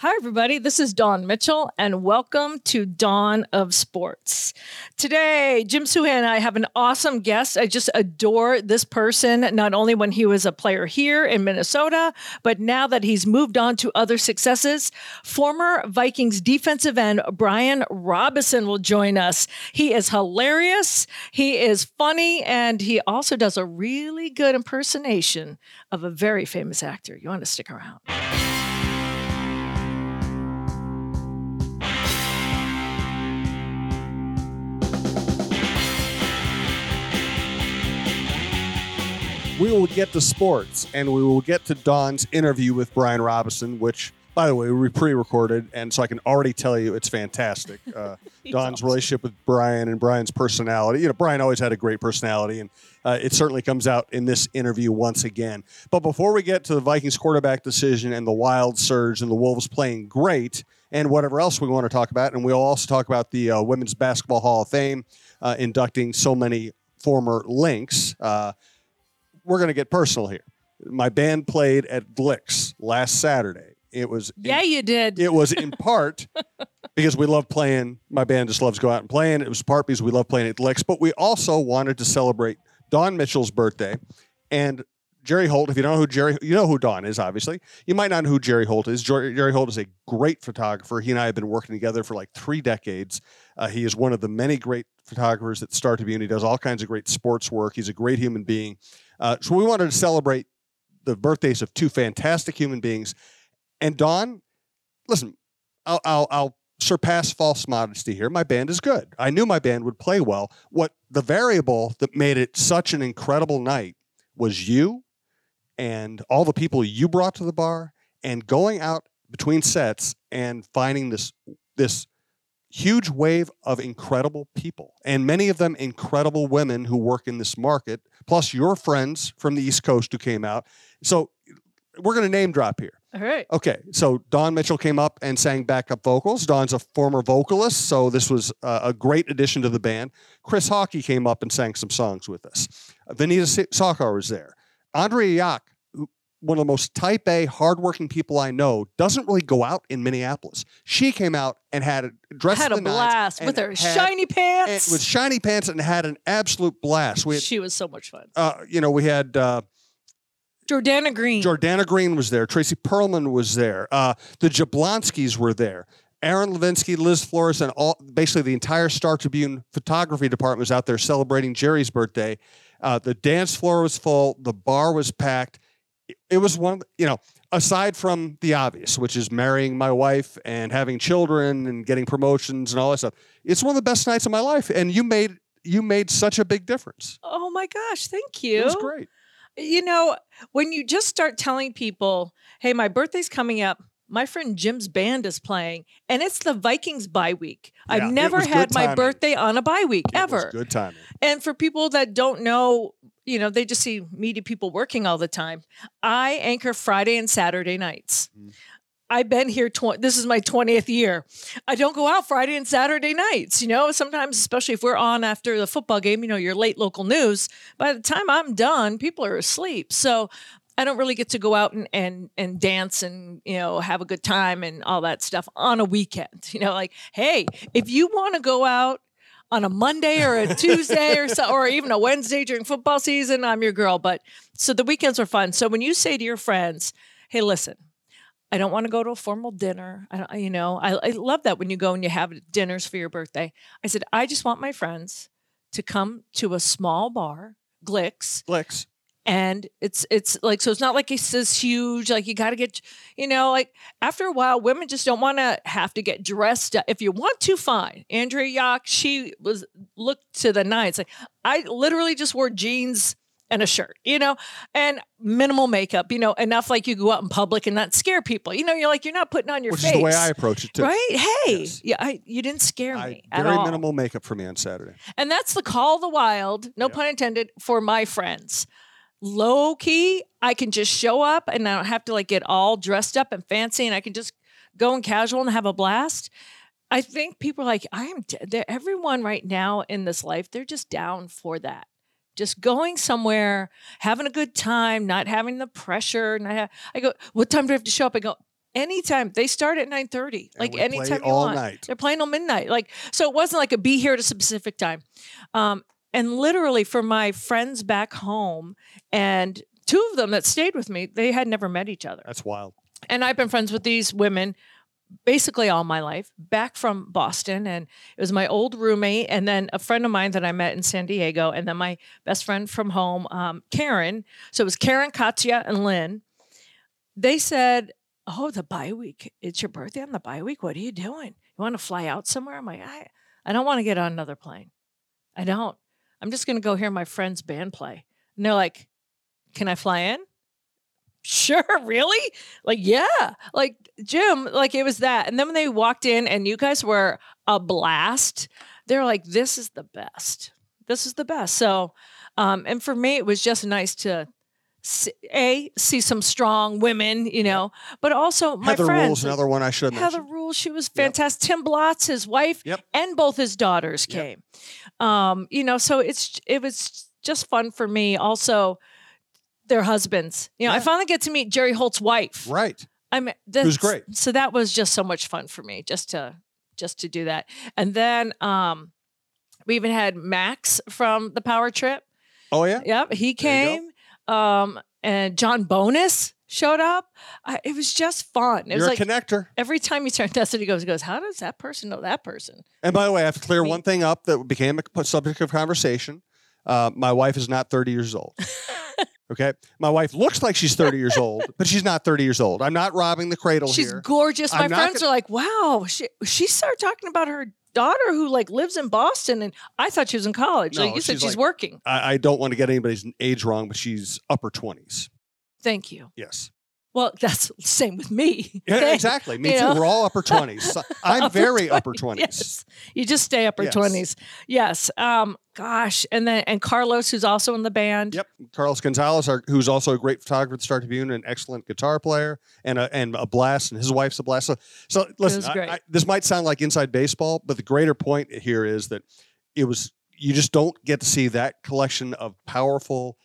Hi, everybody. This is Dawn Mitchell, and welcome to Dawn of Sports. Today, Jim Souhan and I have an awesome guest. I just adore this person, not only when he was a player here in Minnesota, but now that he's moved on to other successes. Former Vikings defensive end Brian Robison will join us. He is hilarious, he is funny, and he also does a really good impersonation of a very famous actor. You want to stick around. We will get to sports and we will get to Dawn's interview with Brian Robison, which, by the way, we pre recorded. And so I can already tell you it's fantastic. Uh, Dawn's awesome. relationship with Brian and Brian's personality. You know, Brian always had a great personality, and uh, it certainly comes out in this interview once again. But before we get to the Vikings quarterback decision and the wild surge and the Wolves playing great and whatever else we want to talk about, and we'll also talk about the uh, Women's Basketball Hall of Fame uh, inducting so many former Lynx. We're going to get personal here. My band played at Gluek's last Saturday. It was in- Yeah, you did. it was in part because we love playing. My band just loves go out and playing. It was part because we love playing at Gluek's, but we also wanted to celebrate Dawn Mitchell's birthday and Jerry Holt. If you don't know who Jerry, you know who Dawn is. Obviously, you might not know who Jerry Holt is. Jer- Jerry Holt is a great photographer. He and I have been working together for like three decades. Uh, he is one of the many great photographers that Star Tribune. He does all kinds of great sports work. He's a great human being. Uh, so we wanted to celebrate the birthdays of two fantastic human beings. And Dawn, listen, I'll, I'll, I'll surpass false modesty here. My band is good. I knew my band would play well. What the variable that made it such an incredible night was you and all the people you brought to the bar and going out between sets and finding this this huge wave of incredible people and many of them incredible women who work in this market plus your friends from the east coast who came out so we're going to name drop here All right. Okay, so Dawn Mitchell came up and sang backup vocals. Dawn's a former vocalist, so this was a great addition to the band. Chris Hawkey came up and sang some songs with us. Vanita Sakar was there. Andrea Yoch, one of the most type A, hardworking people I know, doesn't really go out in Minneapolis. She came out and had a dress Had a to the nines blast with her shiny pants. with shiny pants and had an absolute blast. Had, she was so much fun. uh, you know, we had. Uh, Jordana Green. Jordana Green was there. Tracy Perlman was there. Uh, the Jablonskis were there. Aaron Lavinsky, Liz Flores, and all basically the entire Star Tribune photography department was out there celebrating Jerry's birthday. Uh, the dance floor was full. The bar was packed. It- was one, of the- you know, aside from the obvious, which is marrying my wife and having children and getting promotions and all that stuff. It's one of the best nights of my life, and you made you made such a big difference. oh my gosh, thank you. It was great. You know, when you just start telling people, hey, my birthday's coming up. My friend Jim's band is playing, and it's the Vikings bye week. Yeah, I've never had my birthday on a bye week It ever. good timing. And for people that don't know, you know, they just see media people working all the time. I anchor Friday and Saturday nights. Mhm. I've been here. Tw- this is my twentieth year. I don't go out Friday and Saturday nights. You know, sometimes, especially if we're on after the football game, you know, your late local news. By the time I'm done, people are asleep. So I don't really get to go out and and and dance and you know have a good time and all that stuff on a weekend. You know, like hey, if you want to go out on a Monday or a Tuesday or so, or even a Wednesday during football season, I'm your girl. But so the weekends are fun. So when you say to your friends, "Hey, listen." I don't want to go to a formal dinner. I don't, you know, I, I love that when you go and you have dinners for your birthday. I said, I just want my friends to come to a small bar, Gluek's, Flex. And it's it's like so it's not like it's this huge like you got to get you know like after a while women just don't want to have to get dressed up if you want to fine andrea Yoch, she was looked to the nines like i literally just wore jeans and a shirt you know and minimal makeup you know enough like you go out in public and not scare people you know you're like you're not putting on your Which face is the way I approach it too. right hey Yes. yeah I, you didn't scare I, me at very all minimal makeup for me on Saturday. and that's the call of the wild, no Yep. pun intended, for my friends. Low key, I can just show up and I don't have to like get all dressed up and fancy and I can just go in casual and have a blast. I think people are like, I am, d- everyone right now in this life, they're just down for that. Just going somewhere, having a good time, not having the pressure. Not ha- I go, what time do I have to show up? I go, anytime. They start at 9:30. And Like we play anytime you all want. night. They're playing till midnight. Like so it wasn't like a be here at a specific time. Um, and literally for my friends back home and two of them that stayed with me, they had never met each other. That's wild. And I've been friends with these women basically all my life, back from Boston. And it was my old roommate, and then a friend of mine that I met in San Diego, and then my best friend from home, um, Karen. So it was Karen, Katya, and Lynn. They said, Oh, the bye week. It's your birthday on the bye week. What are you doing? You want to fly out somewhere? I'm like, I, I don't want to get on another plane. I don't. I'm just going to go hear my friend's band play. And they're like, Can I fly in? Sure, really? Like, yeah. Like, Jim, like it was that. And then when they walked in and you guys were a blast, they're like, This is the best. This is the best. So, um, and for me, it was just nice to see, a see some strong women, you know, but also my Heather friends. Rules, another one I should have Heather mentioned. Rule, she was fantastic. Tim Blotz, his wife, Yep. and both his daughters Yep. Um, you know, so it's it was just fun for me. Also, their husbands. You know, I finally get to meet Jerry Holt's wife. Right. I mean, that's, great. So that was just so much fun for me, just to just to do that. And then um, we even had Max from the Power Trip. Oh yeah. Yep, he came. Um, and John Bonus showed up. I, it was just fun. It You're was like a connector. every time you turn he goes, he goes, how does that person know that person? And by the way, I have to clear one thing up that became a subject of conversation. Uh, my wife is not 30 years old. Okay. My wife looks like she's 30 years old, but she's not 30 years old. I'm not robbing the cradle She's here. gorgeous. My I'm not friends gonna- are like, wow, she, she started talking about her daughter who like lives in Boston. And I thought she was in college. No, like you said, she's she's like- working. I, I don't want to get anybody's age wrong, but she's upper 20s. Thank you. Yes. Well, that's the same with me. Yeah, exactly. Me you too. know? We're all upper 20s. I'm Upper very 20s, upper 20s. Yes. You just stay upper Yes. 20s. Yes. Um, gosh. And then, and Carlos, who's also in the band. Yep. Carlos Gonzalez, our, who's also a great photographer at the Star Tribune, an excellent guitar player, and a, and a blast, and his wife's a blast. So, so listen, I- I- this might sound like inside baseball, but the greater point here is that it was you just don't get to see that collection of powerful,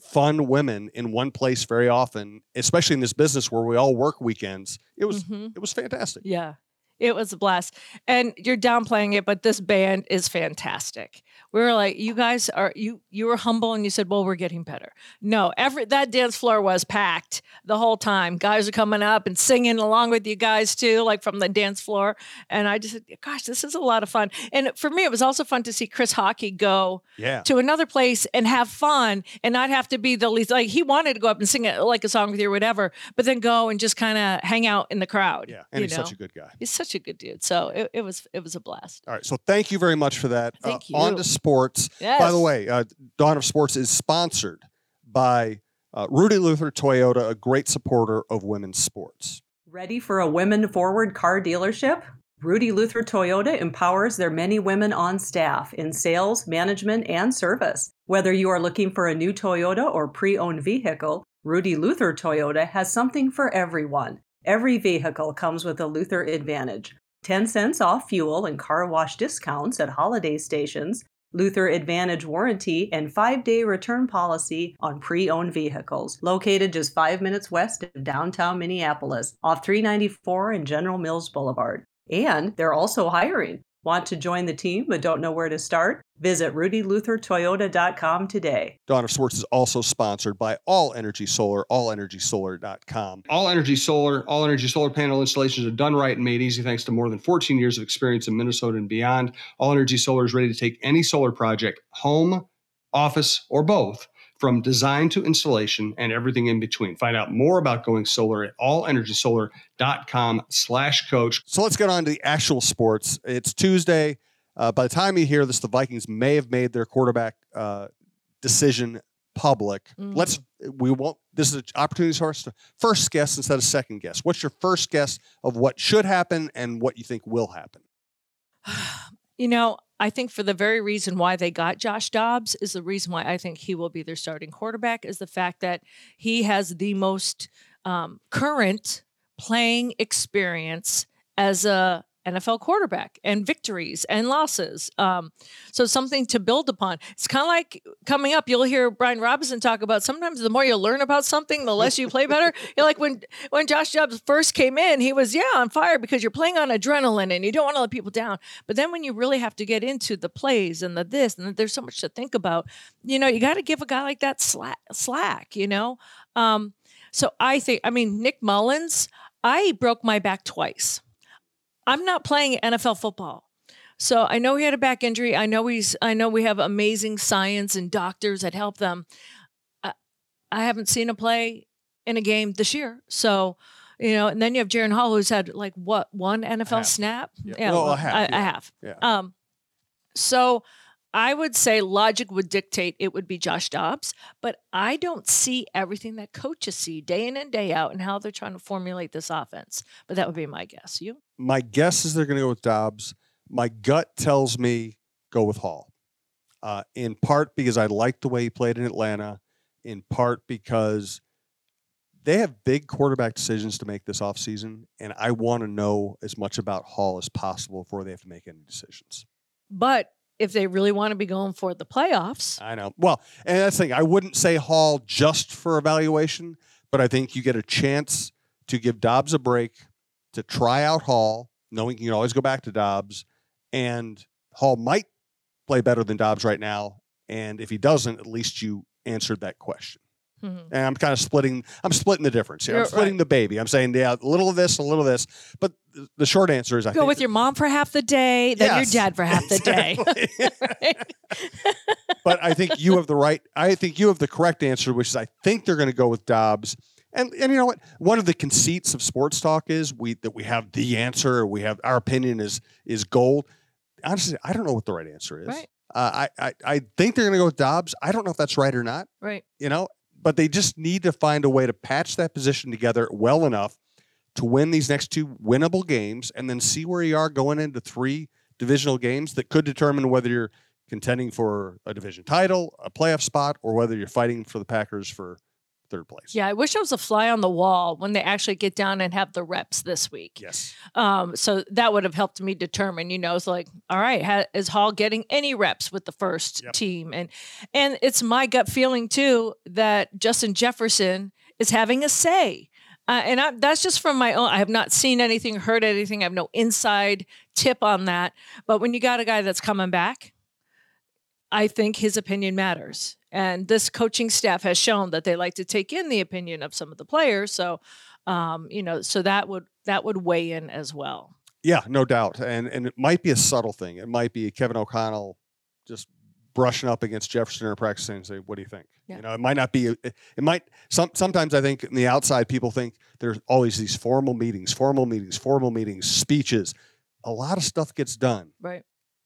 fun women in one place very often, especially in this business where we all work weekends. It was Mhm. it was fantastic. Yeah. It was a blast. And you're downplaying it, but this band is fantastic. We were like, you guys are you you were humble and you said, Well, we're getting better. No, every that dance floor was packed the whole time. Guys are coming up and singing along with you guys too, like from the dance floor. And I just said, gosh, this is a lot of fun. And for me, it was also fun to see Chris Hawkey go Yeah. to another place and have fun and not have to be the least like he wanted to go up and sing it like a song with you or whatever, but then go and just kind of hang out in the crowd. Yeah. And he's know? such a good guy. He's such a good dude. So it, it was it was a blast. All right. So thank you very much for that. Thank uh, On you. To sports. Yes. By the way, uh, Dawn of Sports is sponsored by uh, Rudy Luther Toyota, a great supporter of women's sports. Ready for a women forward car dealership? Rudy Luther Toyota empowers their many women on staff in sales, management, and service. Whether you are looking for a new Toyota or pre owned vehicle, Rudy Luther Toyota has something for everyone. Every vehicle comes with a Luther Advantage 10 cents off fuel and car wash discounts at holiday stations, Luther Advantage warranty, and five day return policy on pre owned vehicles. Located just five minutes west of downtown Minneapolis, off 394 and General Mills Boulevard. And they're also hiring. Want to join the team but don't know where to start? Visit rudyluthertoyota.com today. Dawn of Sports is also sponsored by All Energy Solar, allenergysolar.com. All Energy Solar, all energy solar panel installations are done right and made easy thanks to more than 14 years of experience in Minnesota and beyond. All Energy Solar is ready to take any solar project, home, office, or both, from design to installation and everything in between. Find out more about going solar at allenergysolar.com slash coach. So let's get on to the actual sports. It's Tuesday. Uh, by the time you hear this, the Vikings may have made their quarterback uh, decision public. Mm. Let's we won't. This is an opportunity for us to first guess instead of second guess. What's your first guess of what should happen and what you think will happen? You know, I think for the very reason why they got Josh Dobbs is the reason why I think he will be their starting quarterback is the fact that he has the most um, current playing experience as a NFL quarterback and victories and losses. Um, so something to build upon. It's kind of like coming up. You'll hear Brian Robison talk about sometimes the more you learn about something, the less you play better. you're like when when Josh Dobbs first came in, he was yeah on fire because you're playing on adrenaline and you don't want to let people down. But then when you really have to get into the plays and the this and there's so much to think about, you know, you got to give a guy like that slack. slack you know. Um, so I think, I mean, Nick Mullens. I broke my back twice. I'm not playing NFL football. So I know he had a back injury. I know he's. I know we have amazing science and doctors that help them. I, I haven't seen a play in a game this year. So, you know, and then you have Jaren Hall, who's had like what one NFL snap? Yeah. Well, a half, I, yeah. I have. Yeah. Um, so I would say logic would dictate it would be Josh Dobbs, but I don't see everything that coaches see day in and day out and how they're trying to formulate this offense. But that would be my guess. You? My guess is they're going to go with Dobbs. My gut tells me go with Hall. Uh, in part because I like the way he played in Atlanta, in part because they have big quarterback decisions to make this offseason, and I want to know as much about Hall as possible before they have to make any decisions. But if they really want to be going for the playoffs, I know. Well, and that's the thing. I wouldn't say Hall just for evaluation, but I think you get a chance to give Dobbs a break to try out Hall, knowing you can always go back to Dobbs, and Hall might play better than Dobbs right now. And if he doesn't, at least you answered that question. Mhm. And I'm kind of splitting. I'm splitting the difference here. I'm splitting right. the baby. I'm saying yeah, a little of this, a little of this. But th- the short answer is I go with your mom for half the day, then Yes, your dad for half the day. but I think you have the right. I think you have the correct answer, which is I think they're going to go with Dobbs. And and you know what? One of the conceits of sports talk is we that we have the answer. We have our opinion is is gold. Honestly, I don't know what the right answer is. Right. Uh, I, I I think they're going to go with Dobbs. I don't know if that's right or not. right. You know, but they just need to find a way to patch that position together well enough to win these next two winnable games, and then see where you are going into three divisional games that could determine whether you're contending for a division title, a playoff spot, or whether you're fighting for the Packers for third place. Yeah, I wish I was a fly on the wall when they actually get down and have the reps this week. Yes. Um, so that would have helped me determine, you know, it's like, all right, ha- is Hall getting any reps with the first Yep. team? And and it's my gut feeling too that Justin Jefferson is having a say. Uh, and I, that's just from my own. I have not seen anything, heard anything. I have no inside tip on that. But when you got a guy that's coming back, I think his opinion matters. And this coaching staff has shown that they like to take in the opinion of some of the players. So, um, you know, so that would that would weigh in as well. Yeah, no doubt. And and it might be a subtle thing. It might be Kevin O'Connell just brushing up against Jefferson or practicing and say, "What do you think?" Yeah. You know, it might not be. It, it might. Some sometimes I think in the outside people think there's always these formal meetings, formal meetings, formal meetings, speeches. A lot of stuff gets done. Right.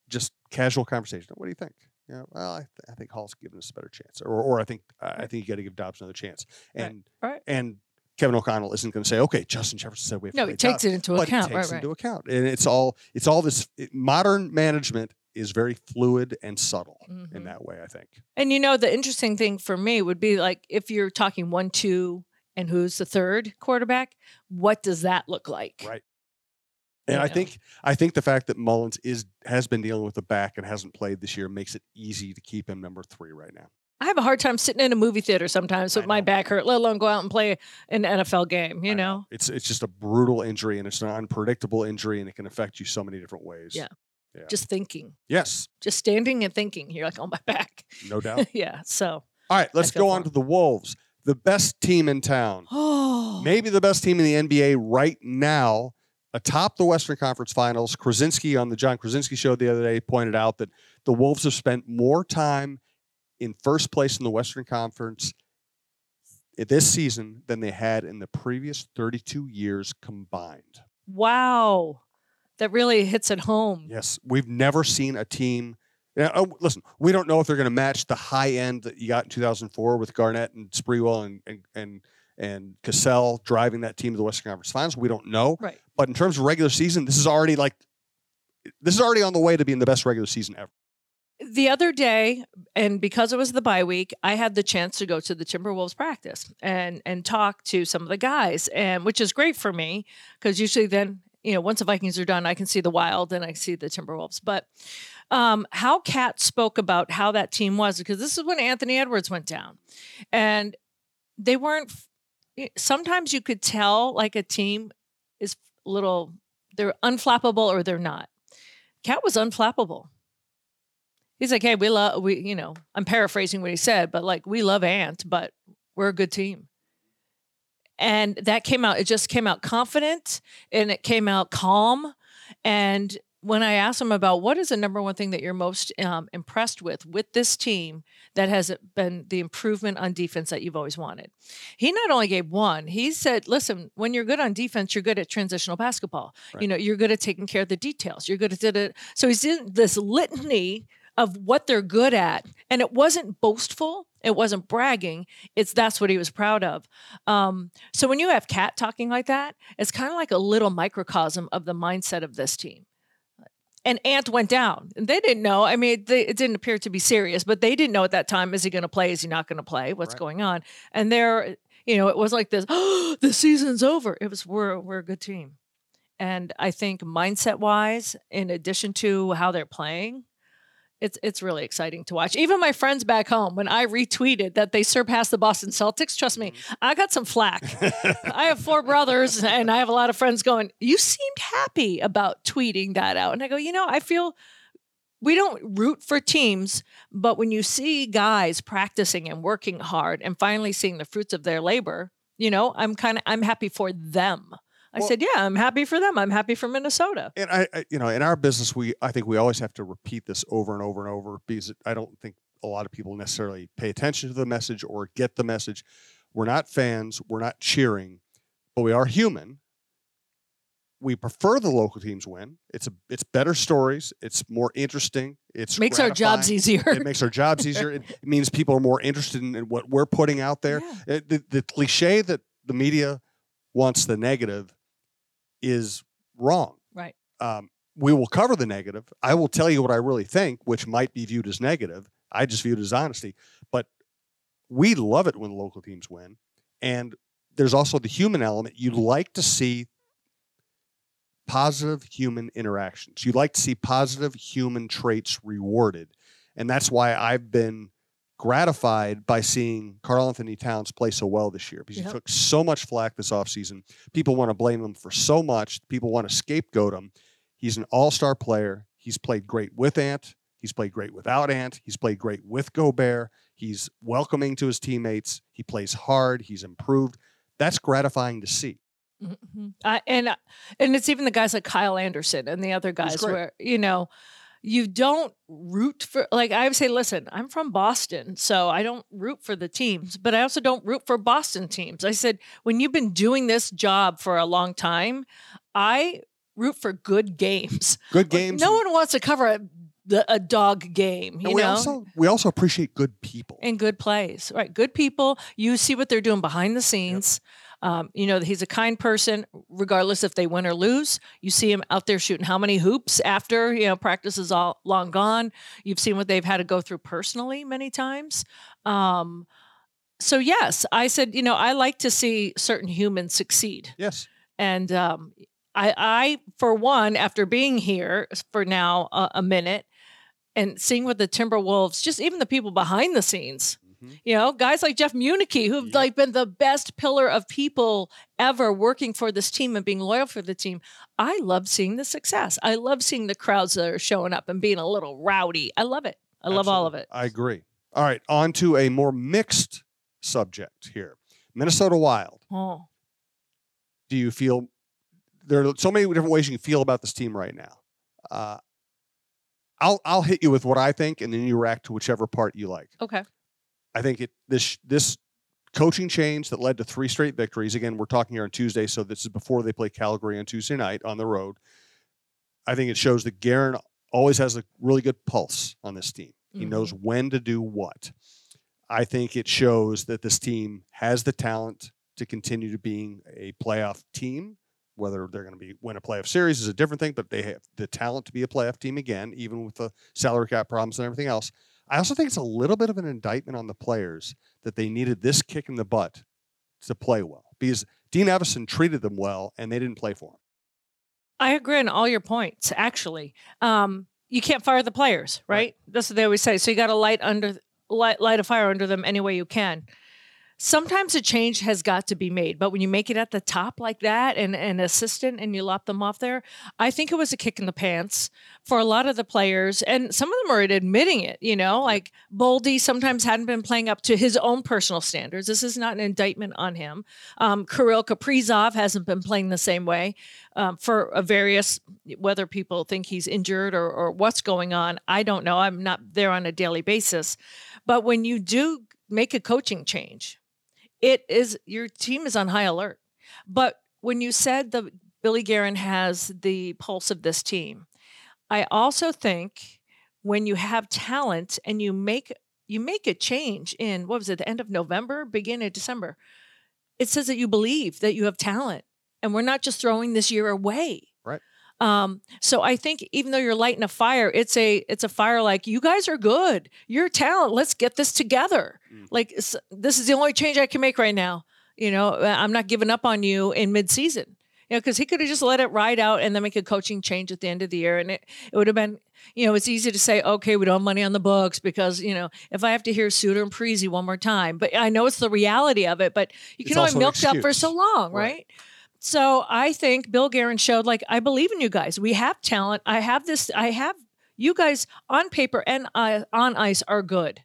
Just casual conversation. What do you think? Yeah, well, I, th- I think Hall's given us a better chance, or or I think I think you got to give Dobbs another chance. And right. and Kevin O'Connell isn't going to say, "Okay, Justin Jefferson said we have to No, play he takes Dobbs." it into but account. it takes right. into account, and it's all it's all this it- modern management is very fluid and subtle in Mhm. that way. I think. And you know, the interesting thing for me would be like if you're talking one, two, and who's the third quarterback, what does that look like? Right. And I Yeah. think I think the fact that Mullens is has been dealing with the back and hasn't played this year makes it easy to keep him number three right now. I have a hard time sitting in a movie theater sometimes with my back hurt, let alone go out and play an NFL game, you I know? it's it's just a brutal injury and it's an unpredictable injury and it can affect you so many different ways. Yeah. Yeah. Just thinking, Yes, just standing and thinking. You're like, oh, my back. no doubt. yeah. So, All right, let's go for on to the Wolves, the best team in town. oh, maybe the best team in the NBA right now, atop the Western Conference Finals. Krawczynski on the Jon Krawczynski show the other day pointed out that the Wolves have spent more time in first place in the Western Conference this season than they had in the previous 32 years combined. wow. That really hits at home. Yes, we've never seen a team. Oh, listen, we don't know if they're going to match the high end that you got in 2004 with Garnett and Sprewell and and and, and Cassell driving that team to the Western Conference Finals. We don't know. Right. But in terms of regular season, this is already like this is already on the way to being the best regular season ever. the other day, and because it was the bye week, I had the chance to go to the Timberwolves practice and and talk to some of the guys, and which is great for me because usually then you know, once the Vikings are done, I can see the Wild and I see the Timberwolves. But um, how KAT spoke about how that team was, because this is when Anthony Edwards went down, and they weren't. Sometimes you could tell like a team is little, they're unflappable or they're not. KAT was unflappable. He's like, hey, we love we, you know, I'm paraphrasing what he said, but like we love Ant, but we're a good team and that came out it just came out confident and it came out calm and when i asked him about what is the number one thing that you're most um, impressed with with this team that has been the improvement on defense that you've always wanted he not only gave one he said listen when you're good on defense you're good at transitional basketball right. you know you're good at taking care of the details you're good at it so he's in this litany of what they're good at and it wasn't boastful it wasn't bragging. It's that's what he was proud of. Um, so when you have KAT talking like that, it's kind of like a little microcosm of the mindset of this team. And Ant went down. They didn't know. I mean, they, it didn't appear to be serious, but they didn't know at that time: is he going to play? Is he not going to play? What's right. going on? And there, you know, it was like this. Oh, the season's over. It was we're we're a good team, and I think mindset wise, in addition to how they're playing, it's it's really exciting to watch. Even my friends back home, when I retweeted that they surpassed the Boston Celtics, trust me, mm-hmm. I got some flack. I have four brothers, and I have a lot of friends going, "You seemed happy about tweeting that out," and I go, "You know, I feel." We don't root for teams, but when you see guys practicing and working hard and finally seeing the fruits of their labor, you know, I'm kind of I'm happy for them. I well, said, "Yeah, I'm happy for them. I'm happy for Minnesota." And I, I, you know, in our business, we I think we always have to repeat this over and over and over because I don't think a lot of people necessarily pay attention to the message or get the message. We're not fans. We're not cheering, but we are human. We prefer the local teams win. It's a it's better stories. It's more interesting. It's makes our jobs easier. it makes our jobs easier. It, it, means people are more interested in, in what we're putting out there. Yeah. It, the, the cliche that the media wants the negative is wrong. Right. Um, we will cover the negative. I will tell you what I really think, which might be viewed as negative. I just view it as honesty. But we love it when local teams win. And there's also the human element. You like to see positive human interactions. You like to see positive human traits rewarded. And that's why I've been gratified by seeing Karl-Anthony Towns play so well this year because yep. he took so much flack this offseason. People want to blame him for so much. People want to scapegoat him. He's an all star player. He's played great with Ant. He's played great without Ant. He's played great with Gobert. He's welcoming to his teammates. He plays hard. He's improved. That's gratifying to see. Mm-hmm. Uh, and uh, and it's even the guys like Kyle Anderson and the other guys where you know you don't root for like I would say, listen, I'm from Boston, so I don't root for the teams, but I also don't root for Boston teams. I said, when you've been doing this job for a long time, I root for good games. Good games. Like, no one wants to cover a a dog game. You we know, also we also appreciate good people and good plays. Right, good people. You see what they're doing behind the scenes. Yep. Um, you know, he's a kind person, regardless if they win or lose. You see him out there shooting how many hoops after, you know, practice is all long gone. You've seen what they've had to go through personally many times. Um, so, yes, I said, you know, I like to see certain humans succeed. Yes. And um, I, I, for one, after being here for now a, a minute and seeing what the Timberwolves, just even the people behind the scenes, Mm-hmm. You know, guys like Jeff Muniche, who've yep. like been the best pillar of people ever working for this team and being loyal for the team. I love seeing the success. I love seeing the crowds that are showing up and being a little rowdy. I love it. I Absolutely. love all of it. I agree. All right, on to a more mixed subject here. Minnesota Wild. Oh. Do you feel there are so many different ways you can feel about this team right now? Uh, I'll I'll hit you with what I think, and then you react to whichever part you like. Okay. I think it this this coaching change that led to three straight victories. Again, we're talking here on Tuesday, so this is before they play Calgary on Tuesday night on the road. I think it shows that Guerin always has a really good pulse on this team. He mm-hmm. knows when to do what. I think it shows that this team has the talent to continue to being a playoff team. Whether they're going to be win a playoff series is a different thing, but they have the talent to be a playoff team again, even with the salary cap problems and everything else. I also think it's a little bit of an indictment on the players that they needed this kick in the butt to play well because Dean Evason treated them well and they didn't play for him. I agree on all your points. Actually, um, you can't fire the players, right? Right. That's what they always say. So you got to light under light, light a fire under them any way you can. Sometimes a change has got to be made, but when you make it at the top like that and an assistant and you lop them off there, I think it was a kick in the pants for a lot of the players. And some of them are admitting it, you know, like Boldy sometimes hadn't been playing up to his own personal standards. This is not an indictment on him. Um, Kirill Kaprizov hasn't been playing the same way um, for a various, whether people think he's injured or, or what's going on. I don't know. I'm not there on a daily basis. But when you do make a coaching change, it is your team is on high alert. But when you said the Billy Guerin has the pulse of this team, I also think when you have talent and you make you make a change in what was it the end of November, beginning of December, it says that you believe that you have talent, and we're not just throwing this year away. Um, so I think even though you're lighting a fire, it's a it's a fire like you guys are good. You're talent. Let's get this together. Mm. Like this is the only change I can make right now. You know, uh, I'm not giving up on you in midseason. You know, because he could have just let it ride out and then make a coaching change at the end of the year, and it it would have been. You know, it's easy to say, okay, we don't have money on the books because you know if I have to hear Suter and Parise one more time, but I know it's the reality of it. But you It's can only milk that for so long, Right. right? So I think Bill Guerin showed like I believe in you guys. We have talent. I have this. I have you guys on paper and uh, on ice are good.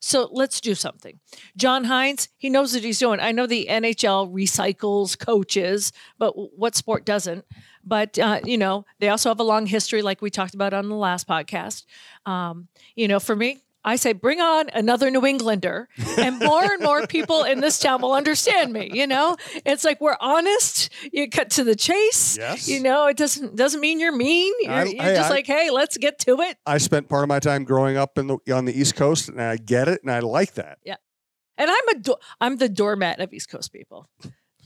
So let's do something. John Hynes, he knows what he's doing. I know the NHL recycles coaches, but what sport doesn't? But uh, you know, they also have a long history, like we talked about on the last podcast. Um, you know, for me, I say bring on another New Englander, and more and more people in this town will understand me. You know, it's like we're honest. You cut to the chase. Yes. You know, it doesn't doesn't mean you're mean. You're, I- you're hey, just I- like, hey, let's get to it. I spent part of my time growing up in the on the East Coast, and I get it, and I like that. Yeah, and I'm a do- I'm the doormat of East Coast people.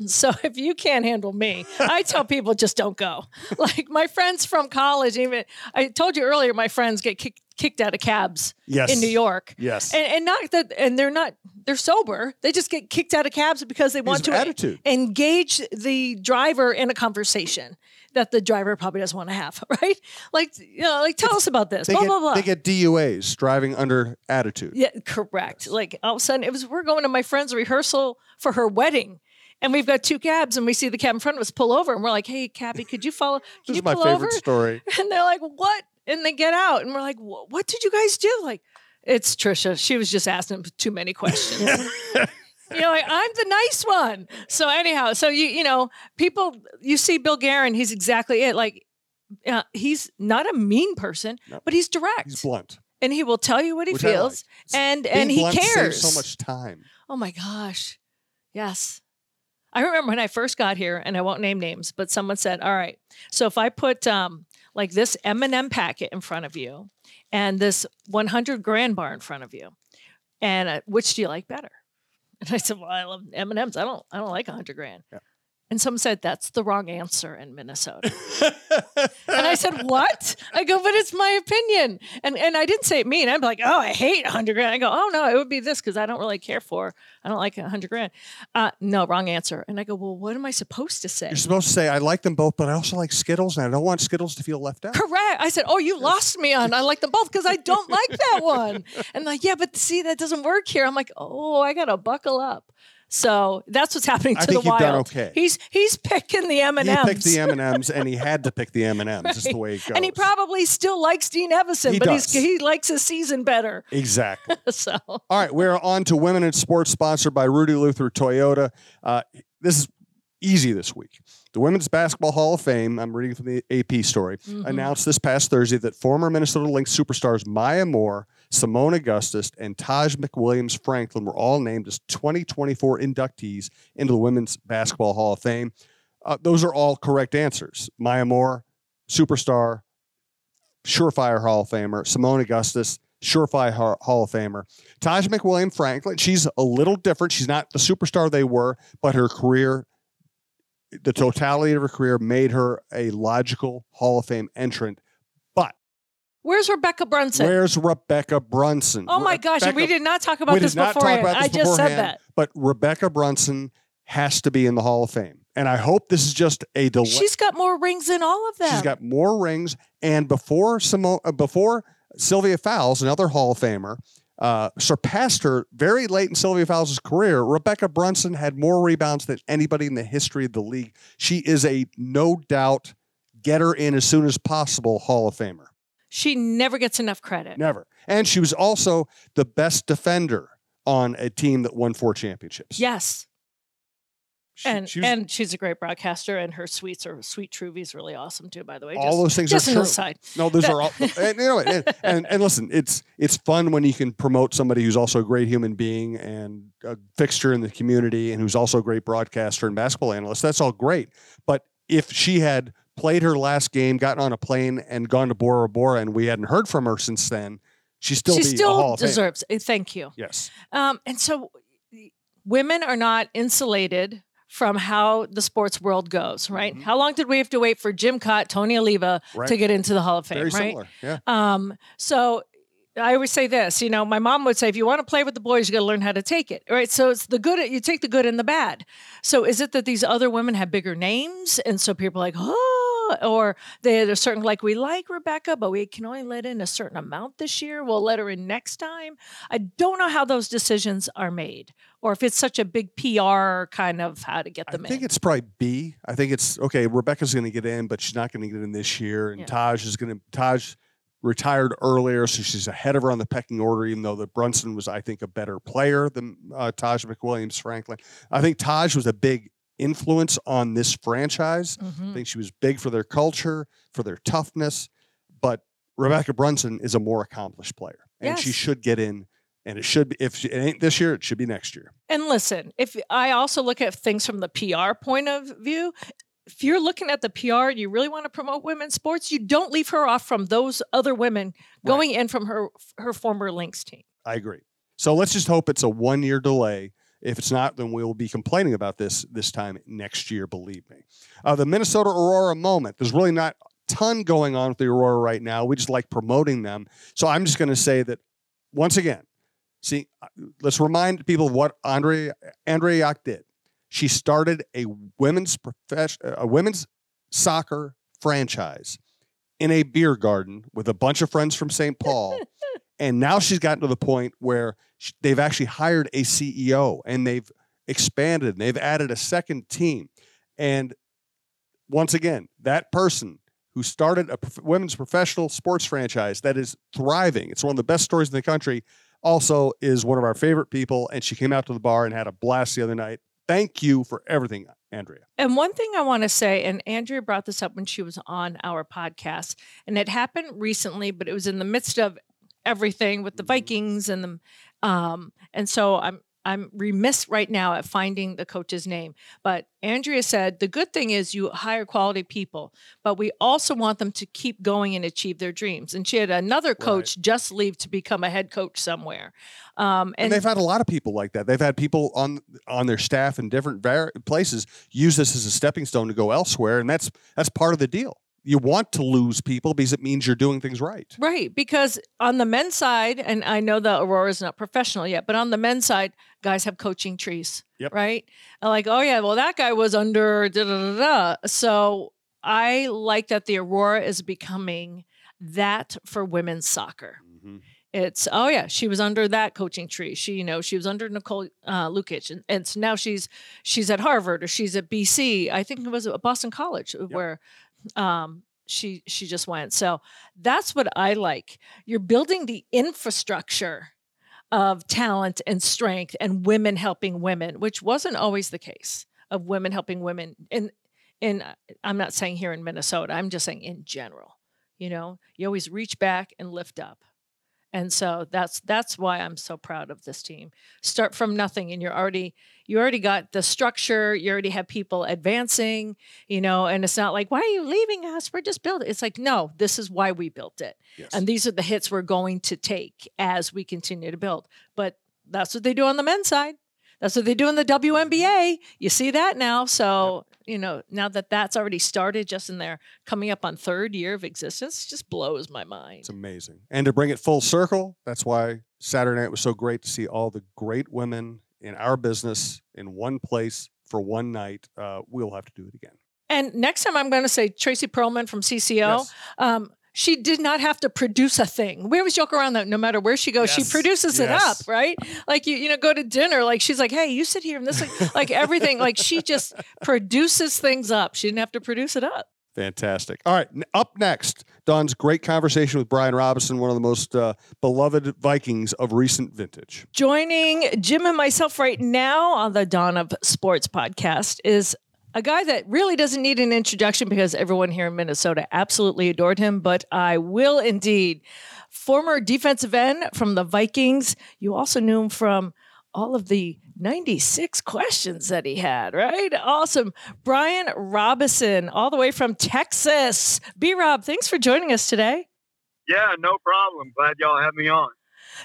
So if you can't handle me, I tell people just don't go. Like my friends from college, even I told you earlier, my friends get kick, kicked out of cabs Yes. in New York. Yes. And, and not that, and they're not, they're sober. They just get kicked out of cabs because they want to attitude. engage the driver in a conversation that the driver probably doesn't want to have, right? Like, you know, like tell us about this. they blah get blah blah. they get DUAs driving under attitude. Yeah, correct. Like all of a sudden, it was we're going to my friend's rehearsal for her wedding, and we've got two cabs, and we see the cab in front of us pull over, and we're like, "Hey, cabby, could you follow? Can This you is my pull favorite over?" story. And they're like, "What?" And they get out, and we're like, "What did you guys do?" Like, it's Trisha. She was just asking too many questions. you know, like, I'm the nice one. So anyhow, so you you know, people you see Bill Guerin, he's exactly it. Like, uh, he's not a mean person, No. but he's direct, He's blunt. and he will tell you what he Which I like. feels, and Being and he cares. so much time. Oh my gosh. Yes. I remember when I first got here, and I won't name names, but someone said, "All right, so if I put um, like this M&M packet in front of you, and this 100 grand bar in front of you, and uh, which do you like better?" And I said, "Well, I love M&Ms. I don't, I don't like 100 grand." Yeah. And someone said, "That's the wrong answer in Minnesota." And I said, "What?" I go, "But it's my opinion." And and I didn't say it mean. I'm like, "Oh, I hate a hundred grand." I go, "Oh no, it would be this because I don't really care for. I don't like a hundred grand." Uh, no, wrong answer. And I go, "Well, what am I supposed to say?" You're supposed to say, I like them both, but I also like Skittles, and I don't want Skittles to feel left out. Correct. I said, "Oh, you lost me on. I like them both because I don't like that one." And like, yeah, but see, that doesn't work here. I'm like, "Oh, I gotta buckle up." So that's what's happening I to the you've wild. done okay. He's he's picking the M and M's. He picked the M and M's, and he had to pick the M and M's. Is the way it goes. and he probably still likes Dean Evason, He but does. he's he likes his season better. exactly. So All right, we're on to Women in Sports, sponsored by Rudy Luther Toyota. Uh, this is easy this week. The Women's Basketball Hall of Fame, I'm reading from the AP story, Mhm. announced this past Thursday that former Minnesota Lynx superstars Maya Moore, Seimone Augustus, and Taj McWilliams Franklin were all named as 2024 inductees into the Women's Basketball Hall of Fame. Uh, those are all correct answers. Maya Moore, superstar, surefire Hall of Famer. Seimone Augustus, surefire Hall of Famer. Taj McWilliam Franklin, she's a little different. She's not the superstar they were, but her career, the totality of her career made her a logical Hall of Fame entrant. Where's Rebekkah Brunson? where's Rebekkah Brunson? oh my gosh, and we did not talk about this beforehand. about this I just said that. But Rebekkah Brunson has to be in the Hall of Fame. And I hope this is just a delay. She's got more rings than all of them. She's got more rings. And before Seimone, uh, before Sylvia Fowles, another Hall of Famer, uh, surpassed her very late in Sylvia Fowles' career. Rebekkah Brunson had more rebounds than anybody in the history of the league. She is a no doubt get her in as soon as possible Hall of Famer. She never gets enough credit. Never. And she was also the best defender on a team that won four championships. Yes. She- and she was- and she's a great broadcaster, and her sweets are sweet Truvy's really awesome too. By the way, all those things just are true. aside. No, those are all. And, you know, and, and and listen, it's it's fun when you can promote somebody who's also a great human being and a fixture in the community, and who's also a great broadcaster and basketball analyst. That's all great. But if she had played her last game, gotten on a plane, and gone to Bora Bora, and we hadn't heard from her since then, she still she be a Hall still of Fame. deserves. Thank you. Yes, Um, and so, women are not insulated from how the sports world goes. Right? Mhm. How long did we have to wait for Jim Kaat, Tony Oliva right. to get into the Hall of Fame? Very right? similar. Yeah. Um, so I always say this, you know, my mom would say, if you want to play with the boys, you got to learn how to take it. Right. So it's the good, you take the good and the bad. So is it that these other women have bigger names? And so people are like, oh, or they, they're certain, like, we like Rebekkah, but we can only let in a certain amount this year. We'll let her in next time. I don't know how those decisions are made or if it's such a big PR kind of how to get them in. I think in. it's probably B. I think it's okay. Rebekkah's going to get in, but she's not going to get in this year. And Yeah. Taj is going to Taj retired earlier, so she's ahead of her on the pecking order. Even though the Brunson was, I think, a better player than uh, Taj McWilliams. Franklin, I think Taj was a big influence on this franchise. I Mhm. think she was big for their culture, for their toughness. But Rebekkah Brunson is a more accomplished player, and she should get in. And it should be if she- it ain't this year, it should be next year. And listen, if I also look at things from the PR point of view, if you're looking at the PR and you really want to promote women's sports, you don't leave her off from those other women going in from her her former Lynx team. I agree. So let's just hope it's a one year delay. If it's not, then we'll be complaining about this this time next year. Believe me. Uh, the Minnesota Aurora moment. There's really not a ton going on with the Aurora right now. We just like promoting them. So I'm just going to say that once again. See, uh, let's remind people of what Andre Andre did. She started a women's profession, a women's soccer franchise in a beer garden with a bunch of friends from St. Paul. and now she's gotten to the point where they've actually hired a CEO and they've expanded and they've added a second team. And once again, that person who started a women's professional sports franchise that is thriving, it's one of the best stories in the country, also is one of our favorite people. And she came out to the bar and had a blast the other night. Thank you for everything, Andrea. And one thing I want to say, and Andrea brought this up when she was on our podcast, and it happened recently, but it was in the midst of everything with the mm-hmm. Vikings and the um and so I'm I'm remiss right now at finding the coach's name. But Andrea said the good thing is you hire quality people, but we also want them to keep going and achieve their dreams. And she had another coach just leave to become a head coach somewhere. Um, And, and they've had a lot of people like that. They've had people on on their staff in different var- places use this as a stepping stone to go elsewhere, and that's that's part of the deal. You want to lose people because it means you're doing things right. Right, because on the men's side, and I know the Aurora's not professional yet, but on the men's side, guys have coaching trees. Yep. Right? And like, oh yeah, well that guy was under da da da da. So I like that the Aurora is becoming that for women's soccer. It's oh yeah, she was under that coaching tree. She you know she was under Nicole uh, Lukic, and, and so now she's she's at Harvard or she's at BC. I think it was at Boston College where um, she she just went. So that's what I like. You're building the infrastructure of talent and strength and women helping women, which wasn't always the case of women helping women. In in I'm not saying here in Minnesota. I'm just saying in general. You know, you always reach back and lift up. And so that's that's why I'm so proud of this team. Start from nothing and you're already you already got the structure, you already have people advancing, you know, and it's not like, why are you leaving us? We're just building. It's like, no, this is why we built it. Yes. And these are the hits we're going to take as we continue to build. But that's what they do on the men's side. That's what they do in the WNBA. You see that now. So, you know, now that that's already started just in their coming up on third year of existence, just blows my mind. It's amazing. And to bring it full circle, that's why Saturday night was so great to see all the great women in our business in one place for one night, uh, we'll have to do it again. And next time, I'm going to say Tracy Perlman from CCO. Yes. Um, she did not have to produce a thing. We always joke around that no matter where she goes, she Yes. produces it up, right? Like you, you know, go to dinner. Like she's like, hey, you sit here and this, like, like everything. Like she just produces things up. She didn't have to produce it up. Fantastic. All right, up next, Dawn's great conversation with Brian Robison, one of the most uh, beloved Vikings of recent vintage. Joining Jim and myself right now on the Dawn of Sports podcast is a guy that really doesn't need an introduction because everyone here in Minnesota absolutely adored him, but I will indeed. Former defensive end from the Vikings. You also knew him from all of the 96 questions that he had, right? Awesome. Brian Robison, all the way from Texas. B Rob, thanks for joining us today. Yeah, no problem. Glad y'all have me on.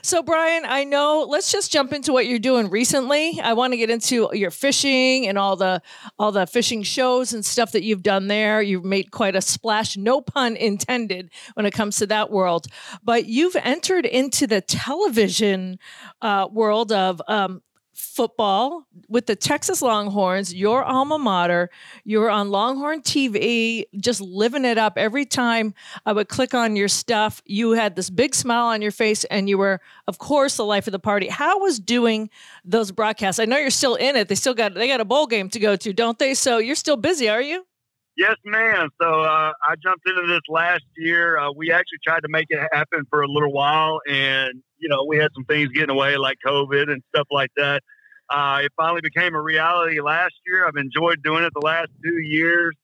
So, Brian, I know. Let's just jump into what you're doing recently. I want to get into your fishing and all the all the fishing shows and stuff that you've done there. You've made quite a splash, no pun intended, when it comes to that world. But you've entered into the television uh, world of um, football with the Texas Longhorns, your alma mater. You're on Longhorn TV, just living it up. Every time I would click on your stuff, you had this big smile on your face, and you were, of course, the life of the party. How was doing those broadcasts? I know you're still in it. They still got they got a bowl game to go to, don't they? So you're still busy, are you? Yes, ma'am. So uh, I jumped into this last year. Uh, we actually tried to make it happen for a little while, and you know we had some things getting away like COVID and stuff like that. Uh, it finally became a reality last year. I've enjoyed doing it the last two years.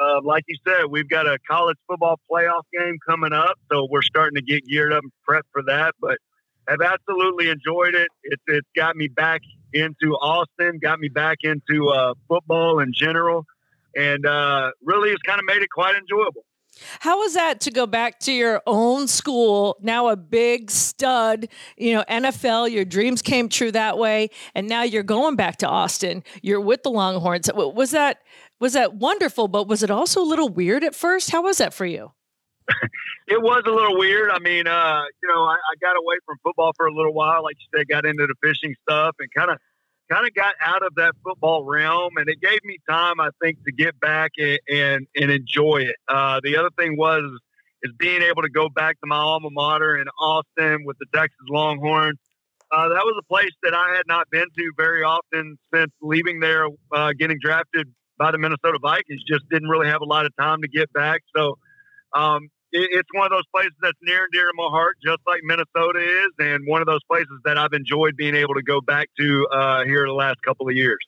Uh, like you said, we've got a college football playoff game coming up, so we're starting to get geared up and prep for that. But I've absolutely enjoyed it. It's it's got me back into Austin, got me back into uh, football in general, and uh, really has kind of made it quite enjoyable. How was that to go back to your own school, now a big stud, you know, NFL, your dreams came true that way, and now you're going back to Austin. You're with the Longhorns. Was that was that wonderful, but was it also a little weird at first? How was that for you? It was a little weird. I mean, uh, you know, I, I got away from football for a little while, like you said, got into the fishing stuff, and kind of kind of got out of that football realm, and it gave me time, I think, to get back and and, and enjoy it. Uh, the other thing was is being able to go back to my alma mater in Austin with the Texas Longhorns. Uh, that was a place that I had not been to very often since leaving there, uh, getting drafted by the Minnesota Vikings. Just didn't really have a lot of time to get back. So um, it, it's one of those places that's near and dear to my heart, just like Minnesota is, and one of those places that I've enjoyed being able to go back to uh, here the last couple of years.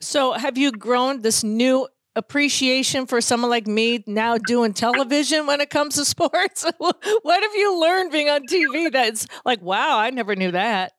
So, have you grown this new appreciation for someone like me now doing television when it comes to sports? what have you learned being on TV that's like, wow, I never knew that?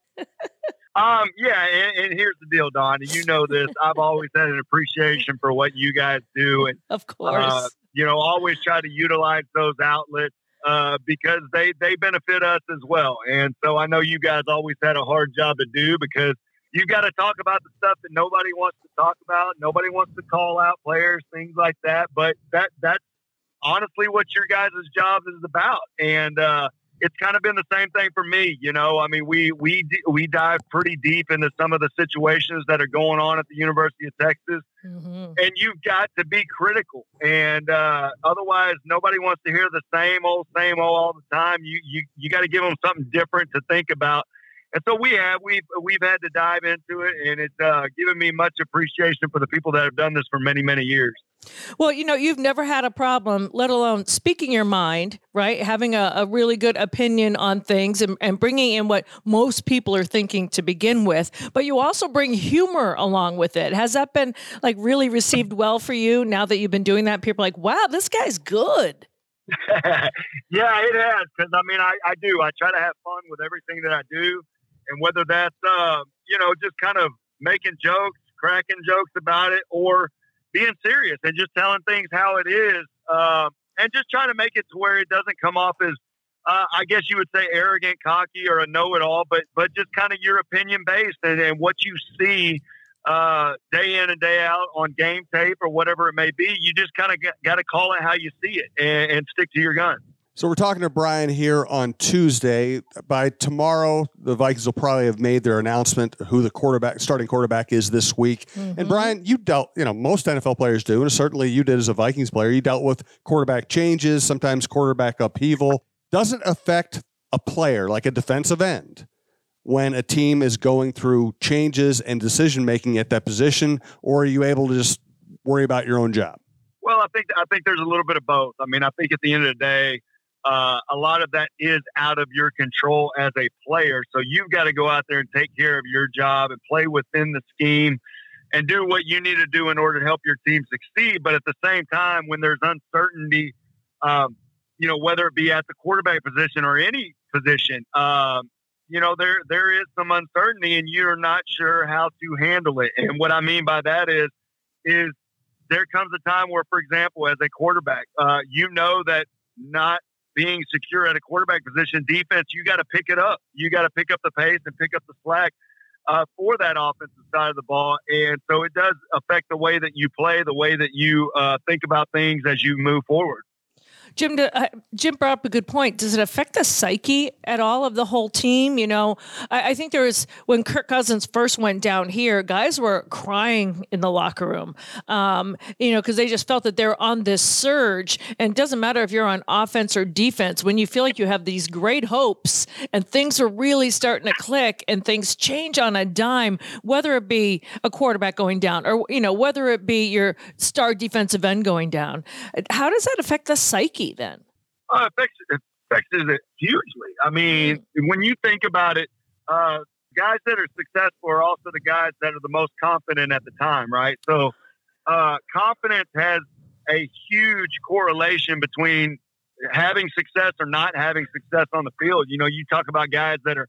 Um, yeah, and, and here's the deal, Dawn. You know this. I've always had an appreciation for what you guys do, and Of course. uh, you know, always try to utilize those outlets uh, because they they benefit us as well. And so I know you guys always had a hard job to do because you got to talk about the stuff that nobody wants to talk about. Nobody wants to call out players, things like that. But that that's honestly what your guys' job is about. And uh, it's kind of been the same thing for me. You know, I mean, we we we dive pretty deep into some of the situations that are going on at the University of Texas Mhm. and you've got to be critical. And uh, otherwise, nobody wants to hear the same old, same old all the time. You you you got to give them something different to think about. And so we have we've we've had to dive into it, and it's uh, given me much appreciation for the people that have done this for many many years. Well, you know, you've never had a problem, let alone speaking your mind, right? Having a, a really good opinion on things and, and bringing in what most people are thinking to begin with. But you also bring humor along with it. Has that been like really received well for you now that you've been doing that? People are like, wow, this guy's good. yeah, it has because I mean I, I do I try to have fun with everything that I do, and whether that's uh, you know just kind of making jokes, cracking jokes about it, or being serious and just telling things how it is, um, and just trying to make it to where it doesn't come off as uh, I guess you would say arrogant, cocky, or a know-it-all, but but just kind of your opinion based and, and what you see uh, day in and day out on game tape or whatever it may be. You just kind of got to call it how you see it and, and stick to your gun. So we're talking to Brian here on Tuesday. By tomorrow, the Vikings will probably have made their announcement who the quarterback, starting quarterback, is this week. Mm-hmm. And Brian, you dealt, you know, most NFL players do, and certainly you did as a Vikings player. You dealt with quarterback changes, sometimes quarterback upheaval. Doesn't affect a player like a defensive end when a team is going through changes and decision making at that position, or are you able to just worry about your own job? Well, I think I think there's a little bit of both. I mean, I think at the end of the day, uh, a lot of that is out of your control as a player. So you've got to go out there and take care of your job and play within the scheme and do what you need to do in order to help your team succeed. But at the same time, when there's uncertainty, um, you know, whether it be at the quarterback position or any position, um, you know, there there is some uncertainty, and you're not sure how to handle it. And what I mean by that is, is there comes a time where, for example, as a quarterback, uh, you know that not being secure at a quarterback position, defense, you got to pick it up. You got to pick up the pace and pick up the slack uh, for that offensive side of the ball. And so it does affect the way that you play, the way that you uh, think about things as you move forward. Jim, uh, Jim brought up a good point. Does it affect the psyche at all of the whole team? You know, I, I, think there was when Kirk Cousins first went down here, guys were crying in the locker room. Um, you know, because they just felt that they're on this surge, and it doesn't matter if you're on offense or defense. When you feel like you have these great hopes and things are really starting to click, and things change on a dime, whether it be a quarterback going down or you know whether it be your star defensive end going down, how does that affect the psyche? Then? Uh, affects, affects it hugely. I mean, mm. when you think about it, uh, guys that are successful are also the guys that are the most confident at the time, right? So, uh, confidence has a huge correlation between having success or not having success on the field. You know, you talk about guys that are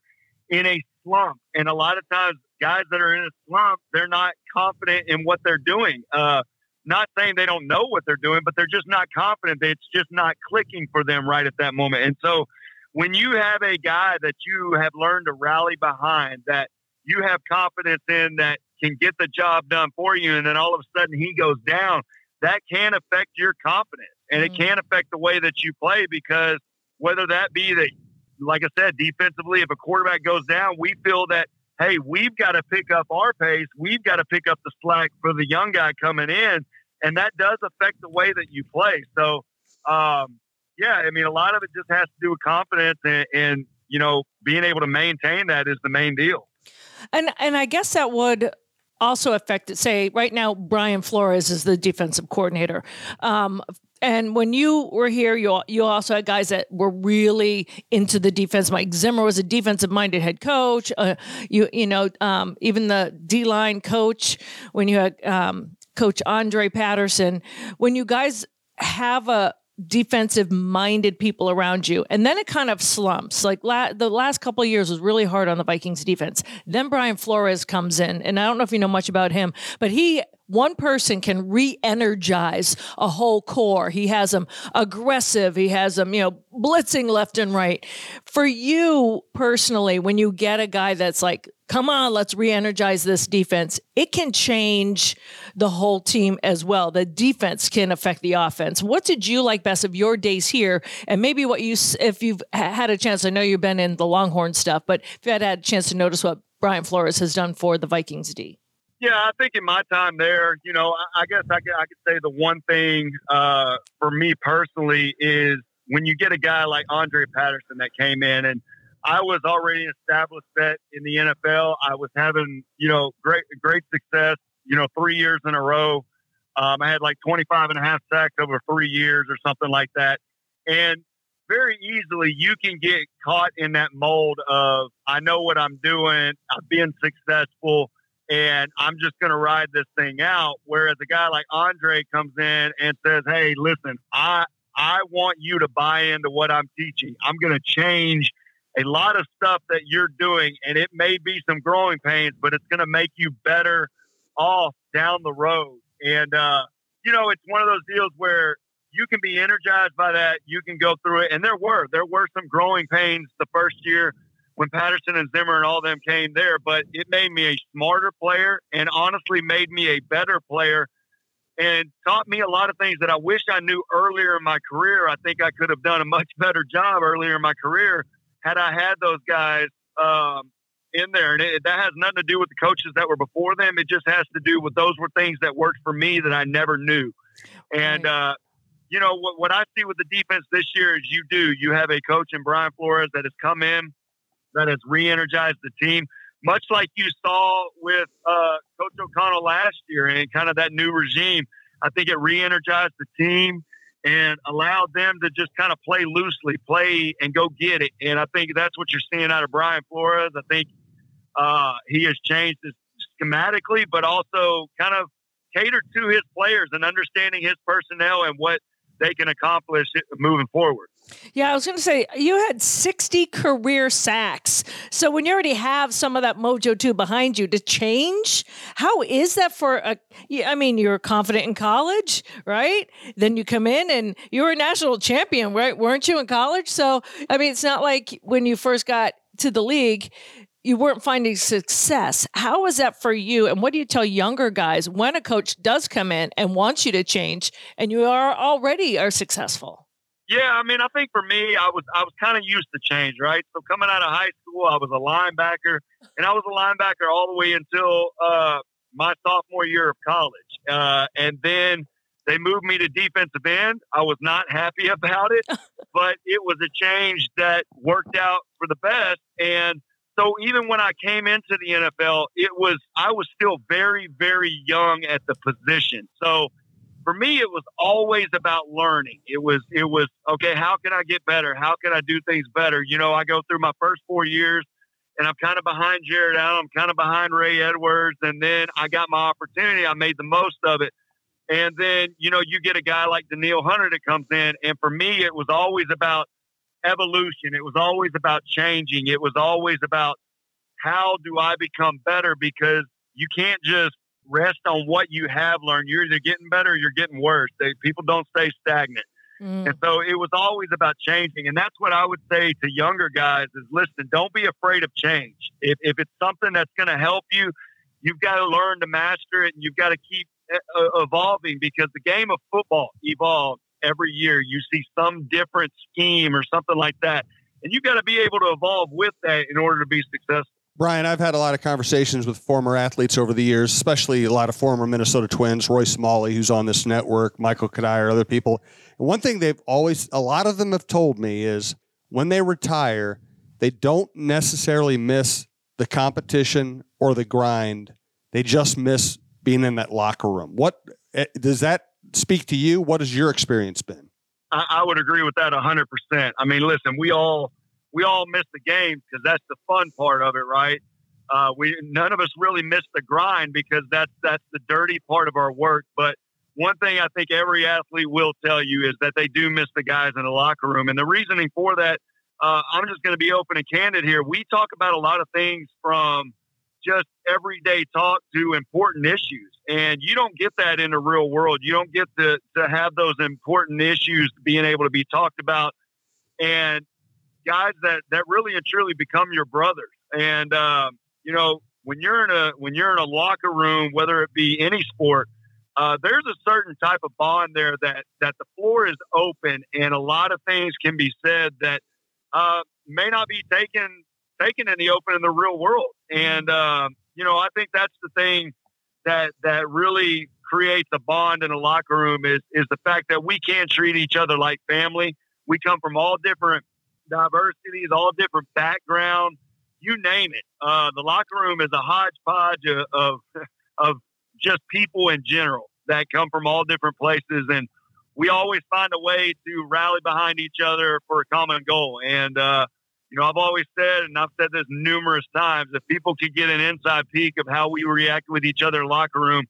in a slump, and a lot of times, guys that are in a slump, they're not confident in what they're doing. Uh, not saying they don't know what they're doing, but they're just not confident. It's just not clicking for them right at that moment. And so when you have a guy that you have learned to rally behind, that you have confidence in, that can get the job done for you, and then all of a sudden he goes down, that can affect your confidence and mm-hmm. it can affect the way that you play because whether that be that, like I said, defensively, if a quarterback goes down, we feel that hey, we've got to pick up our pace. We've got to pick up the slack for the young guy coming in. And that does affect the way that you play. So, um, yeah, I mean, a lot of it just has to do with confidence and, and, you know, being able to maintain that is the main deal. And, and I guess that would also affect it. Say right now, Brian Flores is the defensive coordinator. Um, and when you were here, you you also had guys that were really into the defense. Mike Zimmer was a defensive minded head coach. Uh, you you know um, even the D line coach when you had um, Coach Andre Patterson. When you guys have a defensive minded people around you and then it kind of slumps like la- the last couple years was really hard on the vikings defense then brian flores comes in and i don't know if you know much about him but he one person can re-energize a whole core. He has them aggressive. He has them, you know, blitzing left and right. For you personally, when you get a guy that's like, come on, let's re-energize this defense, it can change the whole team as well. The defense can affect the offense. What did you like best of your days here? And maybe what you, if you've had a chance, I know you've been in the Longhorn stuff, but if you had had a chance to notice what Brian Flores has done for the Vikings D. Yeah, I think in my time there, you know, I, I guess I could, I could say the one thing uh, for me personally is when you get a guy like Andre Patterson that came in and I was already an established vet in the NFL. I was having, you know, great, great success, you know, three years in a row. Um, I had like 25 and a half sacks over three years or something like that. And very easily you can get caught in that mold of, I know what I'm doing. I've been successful and I'm just going to ride this thing out. Whereas a guy like Andre comes in and says, "Hey, listen, I I want you to buy into what I'm teaching. I'm going to change a lot of stuff that you're doing, and it may be some growing pains, but it's going to make you better off down the road." And uh, you know, it's one of those deals where you can be energized by that. You can go through it, and there were there were some growing pains the first year when Patterson and Zimmer and all them came there, but it made me a smarter player and honestly made me a better player. and taught me a lot of things that I wish I knew earlier in my career. I think I could have done a much better job earlier in my career had I had those guys um, in there. And it, that has nothing to do with the coaches that were before them. It just has to do with those were things that worked for me that I never knew. And, uh, you know, what, what I see with the defense this year is you do. You have a coach in Brian Flores that has come in, that has re energized the team, much like you saw with uh, Coach O'Connell last year and kind of that new regime. I think it re energized the team and allowed them to just kind of play loosely, play and go get it. And I think that's what you're seeing out of Brian Flores. I think uh, he has changed his schematically, but also kind of catered to his players and understanding his personnel and what they can accomplish moving forward. Yeah, I was going to say you had 60 career sacks. So when you already have some of that mojo too behind you to change, how is that for a I mean, you're confident in college, right? Then you come in and you were a national champion, right? Weren't you in college? So, I mean, it's not like when you first got to the league, you weren't finding success. How was that for you? And what do you tell younger guys when a coach does come in and wants you to change and you are already are successful? Yeah, I mean, I think for me, I was I was kind of used to change, right? So coming out of high school, I was a linebacker, and I was a linebacker all the way until uh, my sophomore year of college, uh, and then they moved me to defensive end. I was not happy about it, but it was a change that worked out for the best, and so even when I came into the NFL, it was I was still very very young at the position. So for me it was always about learning. It was it was okay, how can I get better? How can I do things better? You know, I go through my first 4 years and I'm kind of behind Jared Allen, I'm kind of behind Ray Edwards and then I got my opportunity, I made the most of it. And then, you know, you get a guy like Danielle Hunter that comes in and for me it was always about evolution. It was always about changing. It was always about how do I become better because you can't just rest on what you have learned. You're either getting better or you're getting worse. They, people don't stay stagnant. Mm. And so it was always about changing. And that's what I would say to younger guys is listen, don't be afraid of change. If, if it's something that's going to help you, you've got to learn to master it and you've got to keep evolving because the game of football evolves every year. You see some different scheme or something like that. And you've got to be able to evolve with that in order to be successful. Brian, I've had a lot of conversations with former athletes over the years, especially a lot of former Minnesota Twins, Roy Smalley, who's on this network, Michael Cuddyer, other people. And one thing they've always, a lot of them have told me is when they retire, they don't necessarily miss the competition or the grind. They just miss being in that locker room. What eh, does that speak to you? What has your experience been? I, I would agree with that hundred percent. I mean, listen, we all we all miss the game because that's the fun part of it, right? Uh, we none of us really miss the grind because that's that's the dirty part of our work. But one thing I think every athlete will tell you is that they do miss the guys in the locker room, and the reasoning for that. Uh, I'm just going to be open and candid here. We talk about a lot of things from just everyday talk to important issues. And you don't get that in the real world. You don't get to, to have those important issues being able to be talked about. And guys that, that really and truly become your brothers. And, um, you know, when you're in a, when you're in a locker room, whether it be any sport, uh, there's a certain type of bond there that, that the floor is open and a lot of things can be said that, uh, may not be taken taken in the open in the real world. And um, you know, I think that's the thing that that really creates a bond in a locker room is is the fact that we can treat each other like family. We come from all different diversities, all different backgrounds, you name it. Uh, the locker room is a hodgepodge of, of just people in general that come from all different places and we always find a way to rally behind each other for a common goal. And uh, you know, I've always said, and I've said this numerous times, if people could get an inside peek of how we react with each other in locker room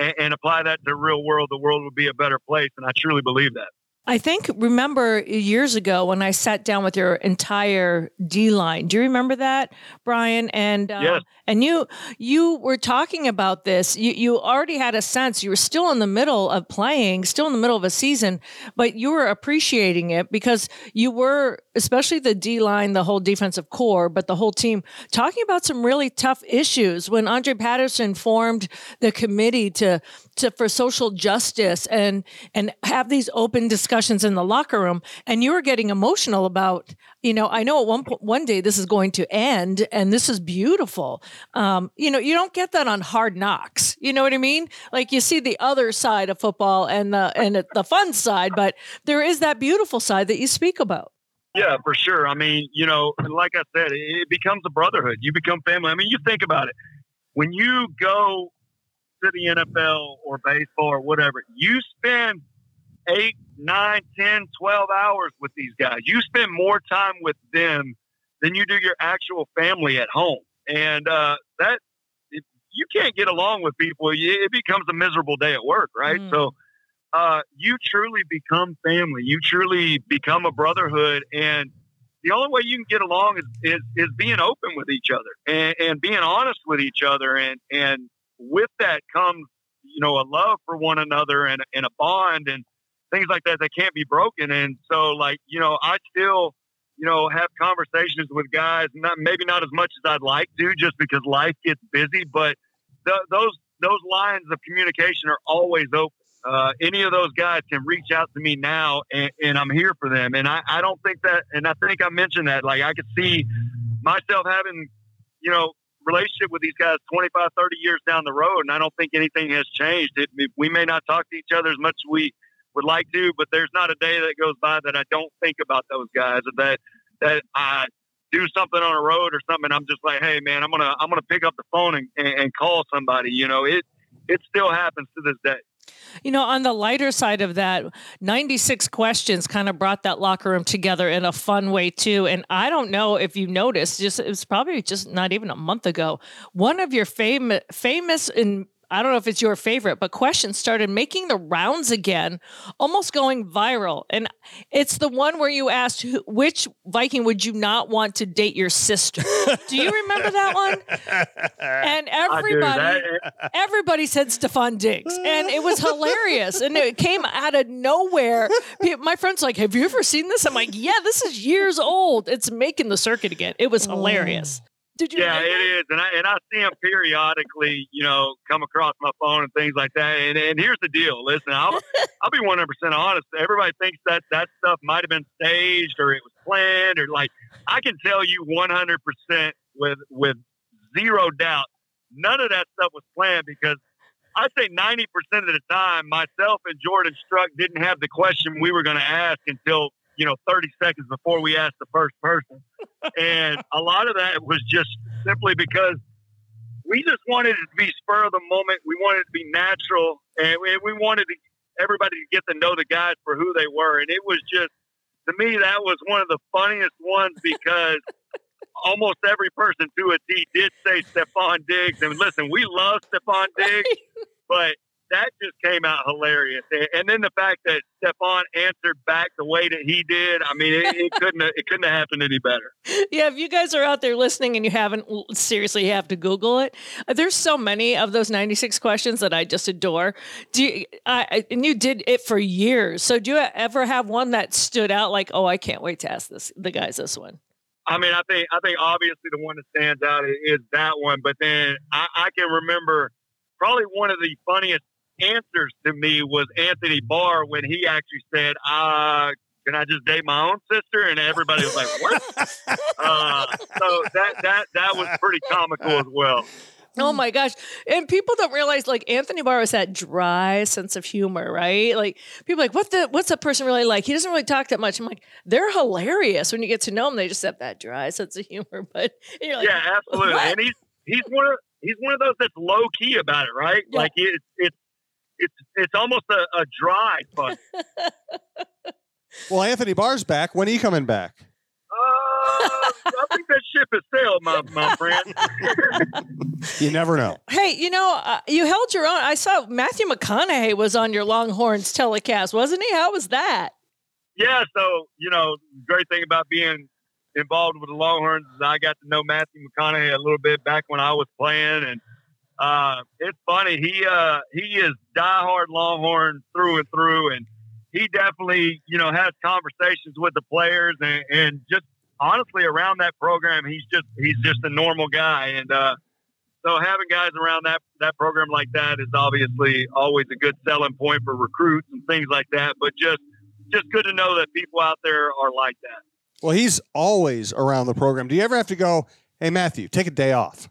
and, and apply that to real world, the world would be a better place. And I truly believe that. I think remember years ago when I sat down with your entire D line. Do you remember that, Brian? And um, yes. and you you were talking about this. You you already had a sense. You were still in the middle of playing, still in the middle of a season, but you were appreciating it because you were especially the D line, the whole defensive core, but the whole team, talking about some really tough issues. When Andre Patterson formed the committee to to for social justice and and have these open discussions in the locker room, and you were getting emotional about, you know, I know at one point one day this is going to end, and this is beautiful. Um, you know, you don't get that on Hard Knocks. You know what I mean? Like you see the other side of football and the and the fun side, but there is that beautiful side that you speak about. Yeah, for sure. I mean, you know, like I said, it becomes a brotherhood. You become family. I mean, you think about it. When you go to the NFL or baseball or whatever, you spend eight, nine, ten, twelve hours with these guys. You spend more time with them than you do your actual family at home. And uh, that, if you can't get along with people, it becomes a miserable day at work, right? Mm. So, uh, you truly become family. You truly become a brotherhood, and the only way you can get along is is, is being open with each other and, and being honest with each other, and and with that comes you know a love for one another and and a bond and things like that that can't be broken. And so, like you know, I still you know have conversations with guys, not maybe not as much as I'd like to, just because life gets busy, but the, those those lines of communication are always open uh, any of those guys can reach out to me now and, and I'm here for them. And I, I don't think that, and I think I mentioned that, like I could see myself having, you know, relationship with these guys 25, 30 years down the road. And I don't think anything has changed. It, we may not talk to each other as much as we would like to, but there's not a day that goes by that I don't think about those guys that, that I do something on a road or something. I'm just like, Hey man, I'm to, I'm to pick up the phone and, and, and call somebody, you know, it, it still happens to this day. You know, on the lighter side of that, 96 questions kind of brought that locker room together in a fun way too. And I don't know if you noticed, just it was probably just not even a month ago. One of your famous famous and I don't know if it's your favorite, but questions started making the rounds again, almost going viral. And it's the one where you asked which Viking would you not want to date your sister? Do you remember that one? And everybody, everybody said Stefon Diggs, and it was hilarious. And it came out of nowhere. My friend's like, "Have you ever seen this?" I'm like, "Yeah, this is years old. It's making the circuit again. It was hilarious." Did you? Yeah, it is, and I and I see them periodically, you know, come across my phone and things like that. And, and here's the deal: listen, I'll I'll be 100 percent honest. Everybody thinks that that stuff might have been staged or it was planned or like I can tell you 100 percent with with zero doubt, none of that stuff was planned because I say 90 percent of the time, myself and Jordan Struck didn't have the question we were going to ask until you know 30 seconds before we asked the first person. And a lot of that was just simply because we just wanted it to be spur of the moment. We wanted it to be natural. And we, we wanted to, everybody to get to know the guys for who they were. And it was just to me that was one of the funniest ones because almost every person to a T did say Stefon Diggs. And listen we love Stefon Diggs but that just came out hilarious. And then the fact that Stefon answered back the way that he did, I mean, it, it couldn't have, it couldn't have happened any better. Yeah, if you guys are out there listening and you haven't seriously you have to Google it, there's so many of those 96 questions that I just adore. Do you, I, and you did it for years. So do you ever have one that stood out like, oh, I can't wait to ask this the guys this one? I mean, I think I think obviously the one that stands out is that one, but then I, I can remember probably one of the funniest answers to me was Anthony Barr when he actually said, uh, can I just date my own sister? And everybody was like, what? uh, so that, that, that was pretty comical as well. Oh my gosh. And people don't realize like Anthony Barr has that dry sense of humor, right? Like people like, what the what's that person really like? He doesn't really talk that much. I'm like, they're hilarious. When you get to know them, they just have that dry sense of humor. But like, Yeah, absolutely. What? And he's he's one of he's one of those that's low key about it, right? Yeah. Like it's it's it's it's almost a, a dry fun. well, Anthony Barr's back. When are you coming back? Uh, I think that ship has sailed, my, my friend. you never know. Hey, you know, uh, you held your own. I saw Matthew McConaughey was on your Longhorns telecast, wasn't he? How was that? Yeah, so, you know, great thing about being involved with the Longhorns is I got to know Matthew McConaughey a little bit back when I was playing, and uh, it's funny. He uh, he is diehard Longhorn through and through, and he definitely, you know, has conversations with the players and, and just honestly around that program, he's just he's just a normal guy. And uh, so having guys around that that program like that is obviously always a good selling point for recruits and things like that. But just just good to know that people out there are like that. Well, he's always around the program. Do you ever have to go, hey Matthew, take a day off?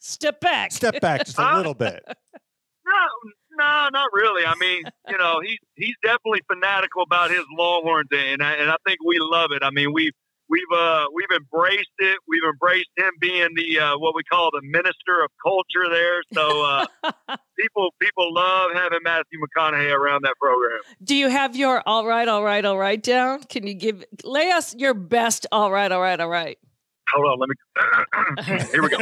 Step back. Step back just a little bit. No, no, not really. I mean, you know, he's he's definitely fanatical about his Longhorns, and I, and I think we love it. I mean, we've we've uh, we've embraced it. We've embraced him being the uh, what we call the minister of culture there. So uh, people people love having Matthew McConaughey around that program. Do you have your all right, all right, all right down? Can you give lay us your best all right, all right, all right? Hold on, let me. Here we go.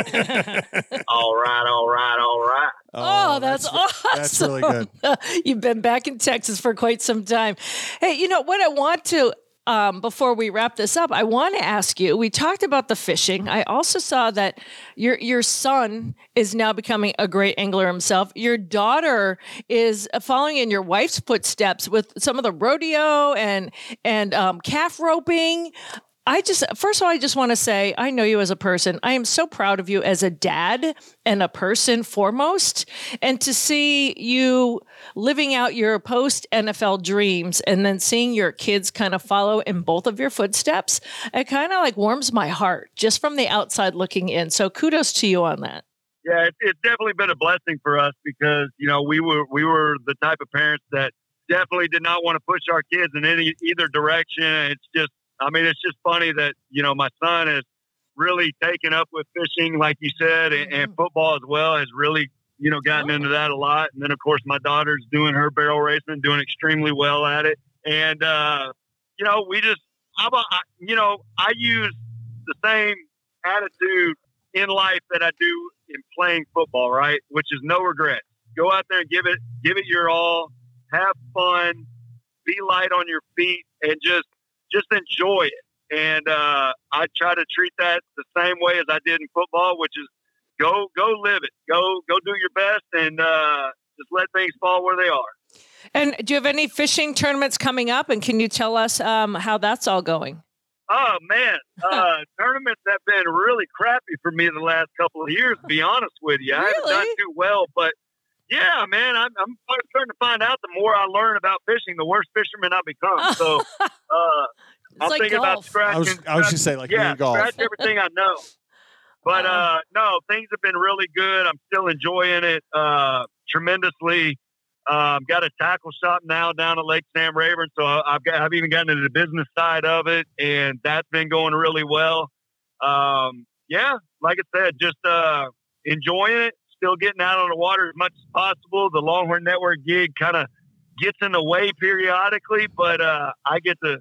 all right, all right, all right. Oh, that's, awesome. That's really good. You've been back in Texas for quite some time. Hey, you know what I want to um, before we wrap this up, I want to ask you. We talked about the fishing. I also saw that your your son is now becoming a great angler himself. Your daughter is following in your wife's footsteps with some of the rodeo and and um, calf roping. I just, first of all, I just want to say, I know you as a person. I am so proud of you as a dad and a person foremost. And to see you living out your post NFL dreams and then seeing your kids kind of follow in both of your footsteps, it kind of like warms my heart just from the outside looking in. So kudos to you on that. Yeah, it, it's definitely been a blessing for us because, you know, we were, we were the type of parents that definitely did not want to push our kids in any either direction. It's just, I mean, it's just funny that, you know, my son has really taken up with fishing, like you said, and, and football as well, has really, you know, gotten Oh. into that a lot. And then, of course, my daughter's doing her barrel racing, doing extremely well at it. And, uh, you know, we just, how about, I- you know, I use the same attitude in life that I do in playing football, right? Which is no regret. Go out there and give it, give it your all, have fun, be light on your feet, and just just enjoy it. And uh, I try to treat that the same way as I did in football, which is go go live it, go go do your best, and uh, just let things fall where they are. And do you have any fishing tournaments coming up? And can you tell us um, how that's all going? Oh man, uh, tournaments have been really crappy for me the last couple of years. To be honest with you, I haven't done too well, but yeah, man, I'm, I'm starting to find out the more I learn about fishing, the worse fisherman I become. So uh, I'm like thinking about scratching. I was, I was scratch- going to say, like, yeah, me and golf. scratch everything I know. But Wow. uh, no, things have been really good. I'm still enjoying it uh, tremendously. Um, got a tackle shop now down at Lake Sam Rayburn, so I've got I've even gotten into the business side of it, and that's been going really well. Um, yeah, like I said, just uh, enjoying it. Still getting out on the water as much as possible. The Longhorn Network gig kind of gets in the way periodically, but uh, I get to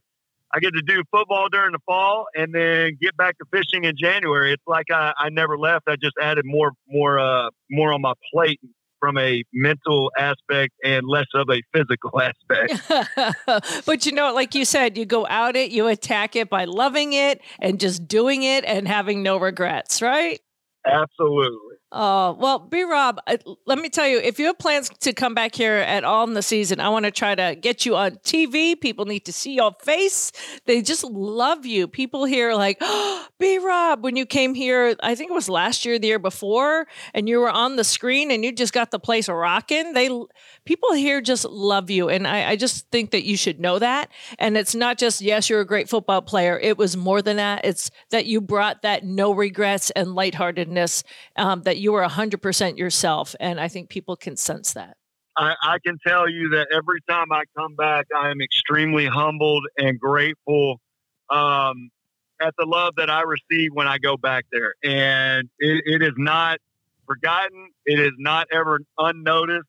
I get to do football during the fall and then get back to fishing in January. It's like I, I never left. I just added more more uh more on my plate from a mental aspect and less of a physical aspect. but you know, like you said, you go out it, you attack it by loving it and just doing it and having no regrets, right? Absolutely. Oh, well, B Rob, let me tell you, if you have plans to come back here at all in the season, I want to try to get you on TV. People need to see your face. They just love you. People here like, oh, B Rob, when you came here, I think it was last year, the year before, and you were on the screen and you just got the place rocking. They people here just love you. And I, I just think that you should know that. And it's not just, yes, you're a great football player. It was more than that. It's that you brought that no regrets and lightheartedness, um, that you were 100% yourself. And I think people can sense that. I, I can tell you that every time I come back, I am extremely humbled and grateful um, at the love that I receive when I go back there. And it, it is not forgotten, it is not ever unnoticed.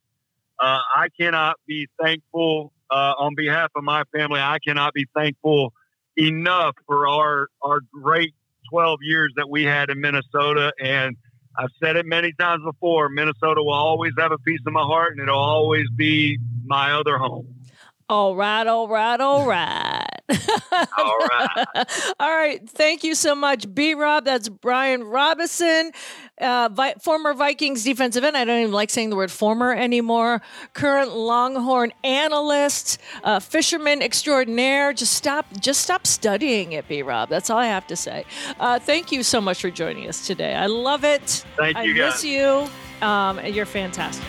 Uh, I cannot be thankful uh, on behalf of my family. I cannot be thankful enough for our, our great 12 years that we had in Minnesota. And I've said it many times before Minnesota will always have a piece of my heart and it'll always be my other home. All right, all right, all right. All right. All right. Thank you so much, B Rob. That's Brian Robison, uh, Vi- former Vikings defensive end. I don't even like saying the word former anymore. Current Longhorn analyst, uh, fisherman extraordinaire. Just stop. Just stop studying it, B Rob. That's all I have to say. Uh, thank you so much for joining us today. I love it. Thank I you, miss guys. you. Um, and you're fantastic.